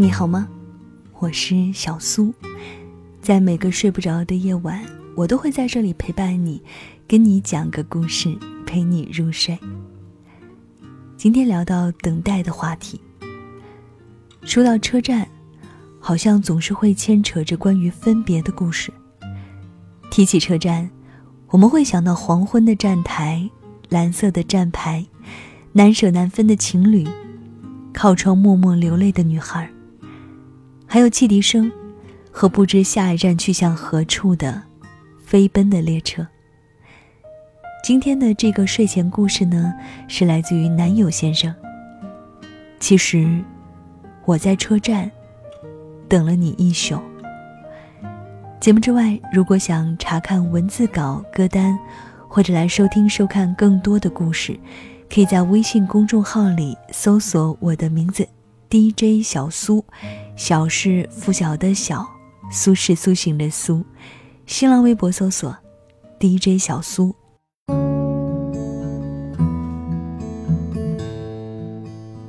你好吗？我是小苏，在每个睡不着的夜晚，我都会在这里陪伴你，跟你讲个故事，陪你入睡。今天聊到等待的话题，说到车站，好像总是会牵扯着关于分别的故事。提起车站，我们会想到黄昏的站台、蓝色的站牌、难舍难分的情侣、靠窗默默流泪的女孩。还有汽笛声，和不知下一站去向何处的飞奔的列车。今天的这个睡前故事呢，是来自于男友先生。其实，我在车站等了你一宿。节目之外，如果想查看文字稿、歌单，或者来收听、收看更多的故事，可以在微信公众号里搜索我的名字。DJ 小苏，小是拂晓的小，苏是苏醒的苏。新浪微博搜索 DJ 小苏。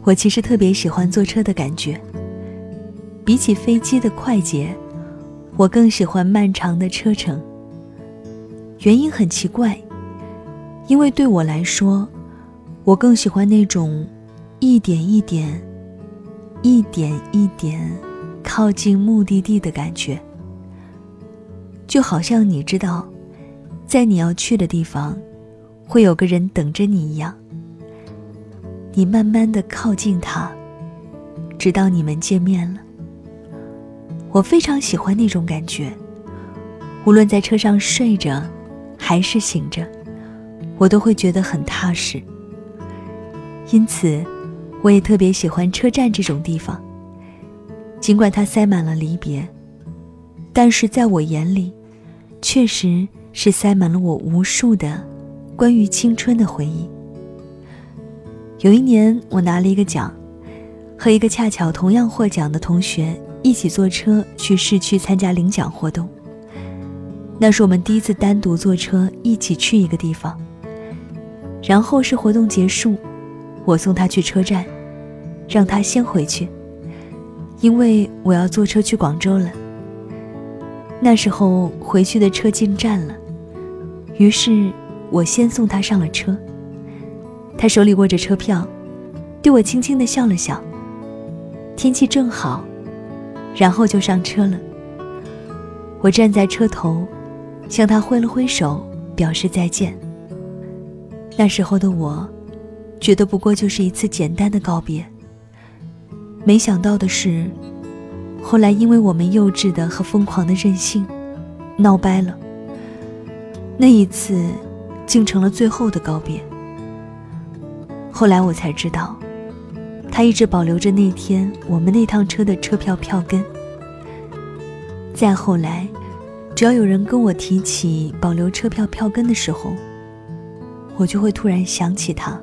我其实特别喜欢坐车的感觉，比起飞机的快捷，我更喜欢漫长的车程。原因很奇怪，因为对我来说，我更喜欢那种一点一点。一点一点靠近目的地的感觉，就好像你知道，在你要去的地方，会有个人等着你一样。你慢慢的靠近他，直到你们见面了。我非常喜欢那种感觉，无论在车上睡着，还是醒着，我都会觉得很踏实。因此。我也特别喜欢车站这种地方，尽管它塞满了离别，但是在我眼里，确实是塞满了我无数的关于青春的回忆。有一年，我拿了一个奖，和一个恰巧同样获奖的同学一起坐车去市区参加领奖活动。那是我们第一次单独坐车一起去一个地方，然后是活动结束。我送他去车站，让他先回去，因为我要坐车去广州了。那时候回去的车进站了，于是我先送他上了车。他手里握着车票，对我轻轻的笑了笑。天气正好，然后就上车了。我站在车头，向他挥了挥手，表示再见。那时候的我。觉得不过就是一次简单的告别。没想到的是，后来因为我们幼稚的和疯狂的任性，闹掰了。那一次，竟成了最后的告别。后来我才知道，他一直保留着那天我们那趟车的车票票根。再后来，只要有人跟我提起保留车票票根的时候，我就会突然想起他。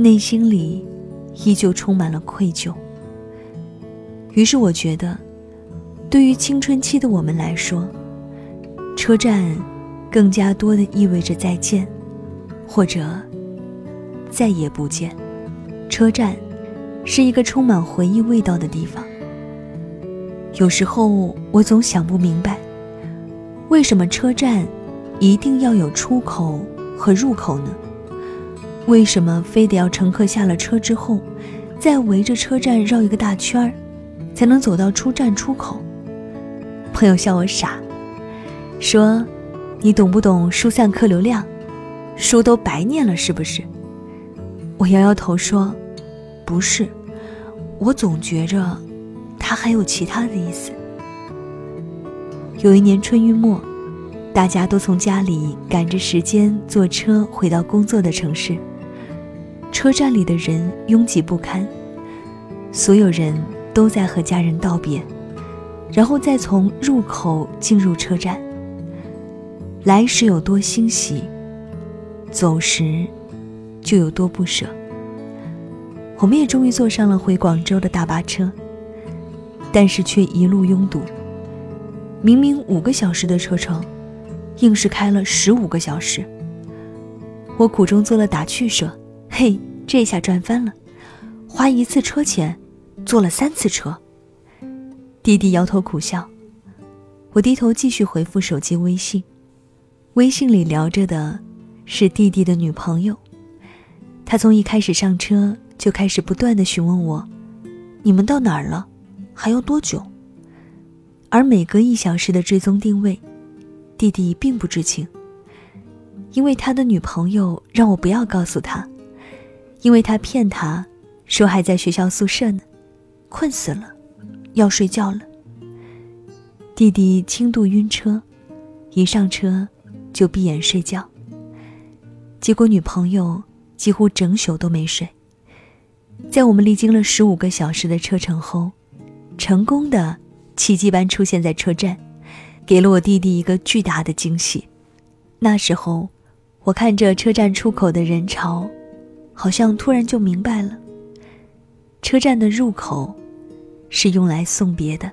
内心里依旧充满了愧疚。于是我觉得，对于青春期的我们来说，车站更加多的意味着再见，或者再也不见。车站是一个充满回忆味道的地方。有时候我总想不明白，为什么车站一定要有出口和入口呢？为什么非得要乘客下了车之后，再围着车站绕一个大圈儿，才能走到出站出口？朋友笑我傻，说：“你懂不懂疏散客流量？书都白念了是不是？”我摇摇头说：“不是，我总觉着，他还有其他的意思。”有一年春运末，大家都从家里赶着时间坐车回到工作的城市。车站里的人拥挤不堪，所有人都在和家人道别，然后再从入口进入车站。来时有多欣喜，走时就有多不舍。我们也终于坐上了回广州的大巴车，但是却一路拥堵。明明五个小时的车程，硬是开了十五个小时。我苦中作乐打趣说。嘿，这下赚翻了！花一次车钱，坐了三次车，弟弟摇头苦笑，我低头继续回复手机微信。微信里聊着的是弟弟的女朋友，他从一开始上车就开始不断的询问我：“你们到哪儿了？还要多久？”而每隔一小时的追踪定位，弟弟并不知情，因为他的女朋友让我不要告诉他，因为他骗他说还在学校宿舍呢，困死了，要睡觉了。弟弟轻度晕车，一上车就闭眼睡觉。结果女朋友几乎整宿都没睡，在我们历经了十五个小时的车程后，成功的。奇迹般出现在车站，给了我弟弟一个巨大的惊喜。那时候，我看着车站出口的人潮，好像突然就明白了：车站的入口是用来送别的，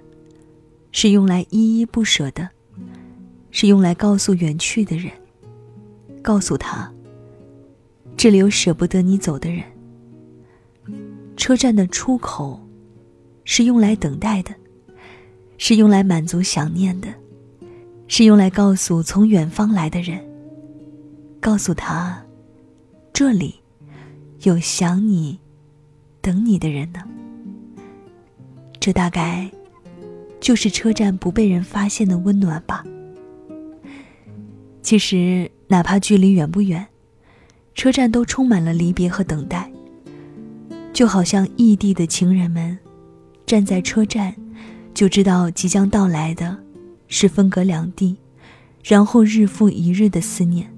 是用来依依不舍的，是用来告诉远去的人，告诉他，这里有舍不得你走的人。车站的出口是用来等待的。是用来满足想念的，是用来告诉从远方来的人，告诉他，这里有想你、等你的人呢。这大概就是车站不被人发现的温暖吧。其实，哪怕距离远不远，车站都充满了离别和等待，就好像异地的情人们站在车站。就知道即将到来的，是分隔两地，然后日复一日的思念。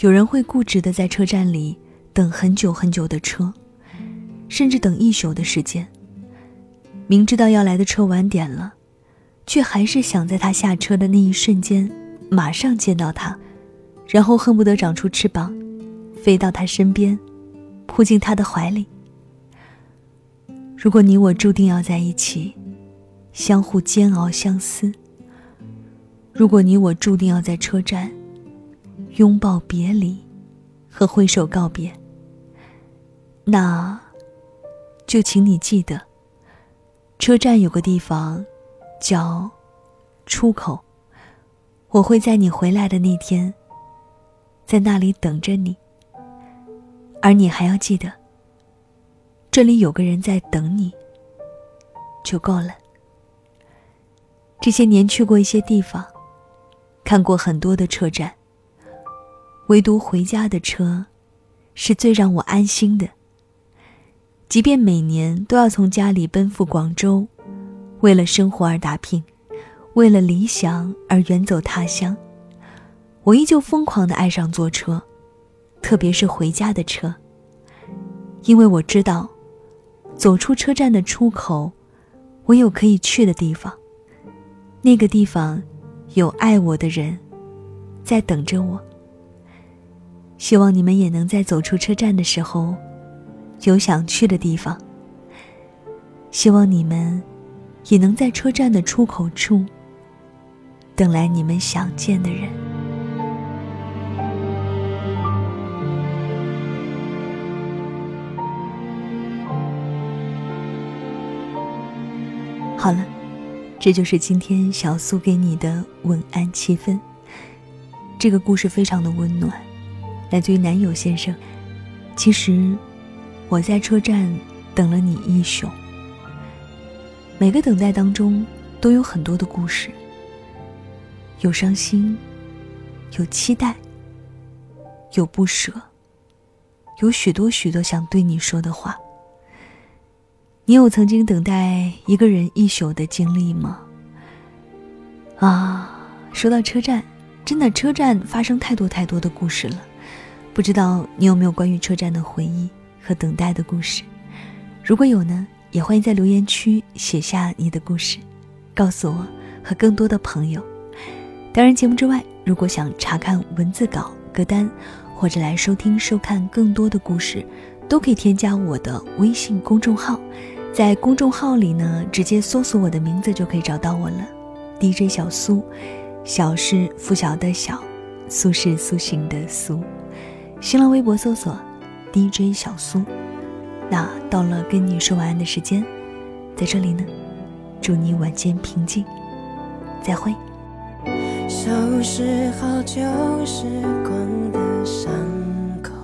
有人会固执的在车站里等很久很久的车，甚至等一宿的时间。明知道要来的车晚点了，却还是想在他下车的那一瞬间，马上见到他，然后恨不得长出翅膀，飞到他身边，扑进他的怀里。如果你我注定要在一起。相互煎熬相思。如果你我注定要在车站拥抱别离和挥手告别，那就请你记得，车站有个地方叫出口，我会在你回来的那天在那里等着你。而你还要记得，这里有个人在等你，就够了。这些年去过一些地方，看过很多的车站。唯独回家的车，是最让我安心的。即便每年都要从家里奔赴广州，为了生活而打拼，为了理想而远走他乡，我依旧疯狂的爱上坐车，特别是回家的车。因为我知道，走出车站的出口，我有可以去的地方。那个地方，有爱我的人，在等着我。希望你们也能在走出车站的时候，有想去的地方。希望你们，也能在车站的出口处，等来你们想见的人。好了。这就是今天小苏给你的晚安七分。这个故事非常的温暖，来自于男友先生。其实，我在车站等了你一宿。每个等待当中都有很多的故事，有伤心，有期待，有不舍，有许多许多想对你说的话。你有曾经等待一个人一宿的经历吗？啊，说到车站，真的车站发生太多太多的故事了。不知道你有没有关于车站的回忆和等待的故事？如果有呢，也欢迎在留言区写下你的故事，告诉我和更多的朋友。当然，节目之外，如果想查看文字稿、歌单，或者来收听、收看更多的故事，都可以添加我的微信公众号。在公众号里呢，直接搜索我的名字就可以找到我了，DJ 小苏，小是拂晓的小，苏是苏醒的苏。新浪微博搜索 DJ 小苏。那到了跟你说晚安的时间，在这里呢，祝你晚间平静，再会。收拾好旧时光的伤口，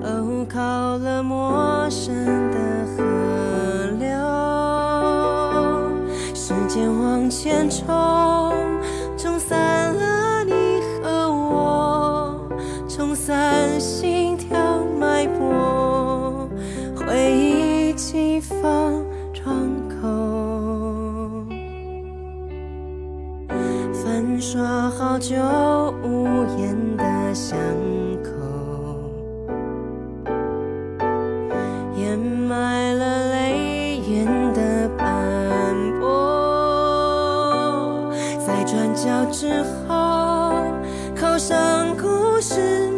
投靠了陌生的河流，时间往前冲，冲转角之后，扣上故事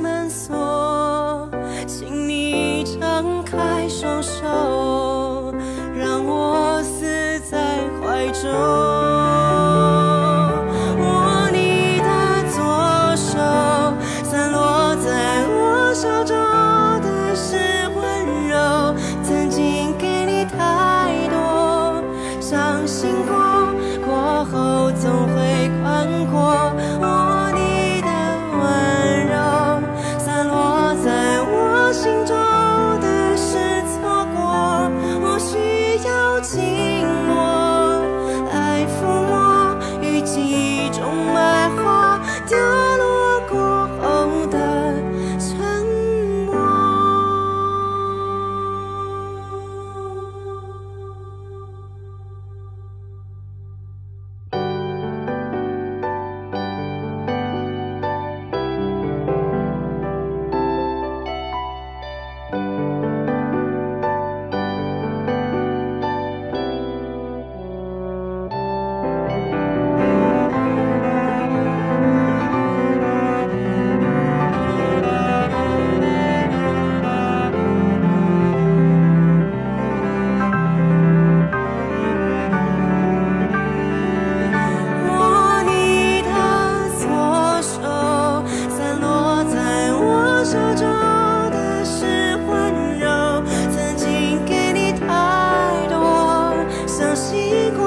经过，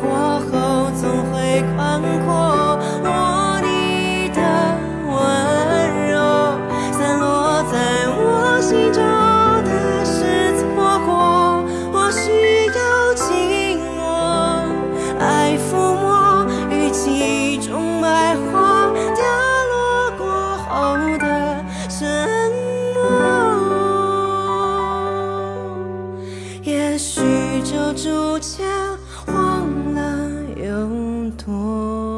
过后总会宽阔。握你的温柔，散落在我心中的是错过。我需要静默。爱抚摸雨季中百花凋落过后的沉默，也许就逐渐忘了有多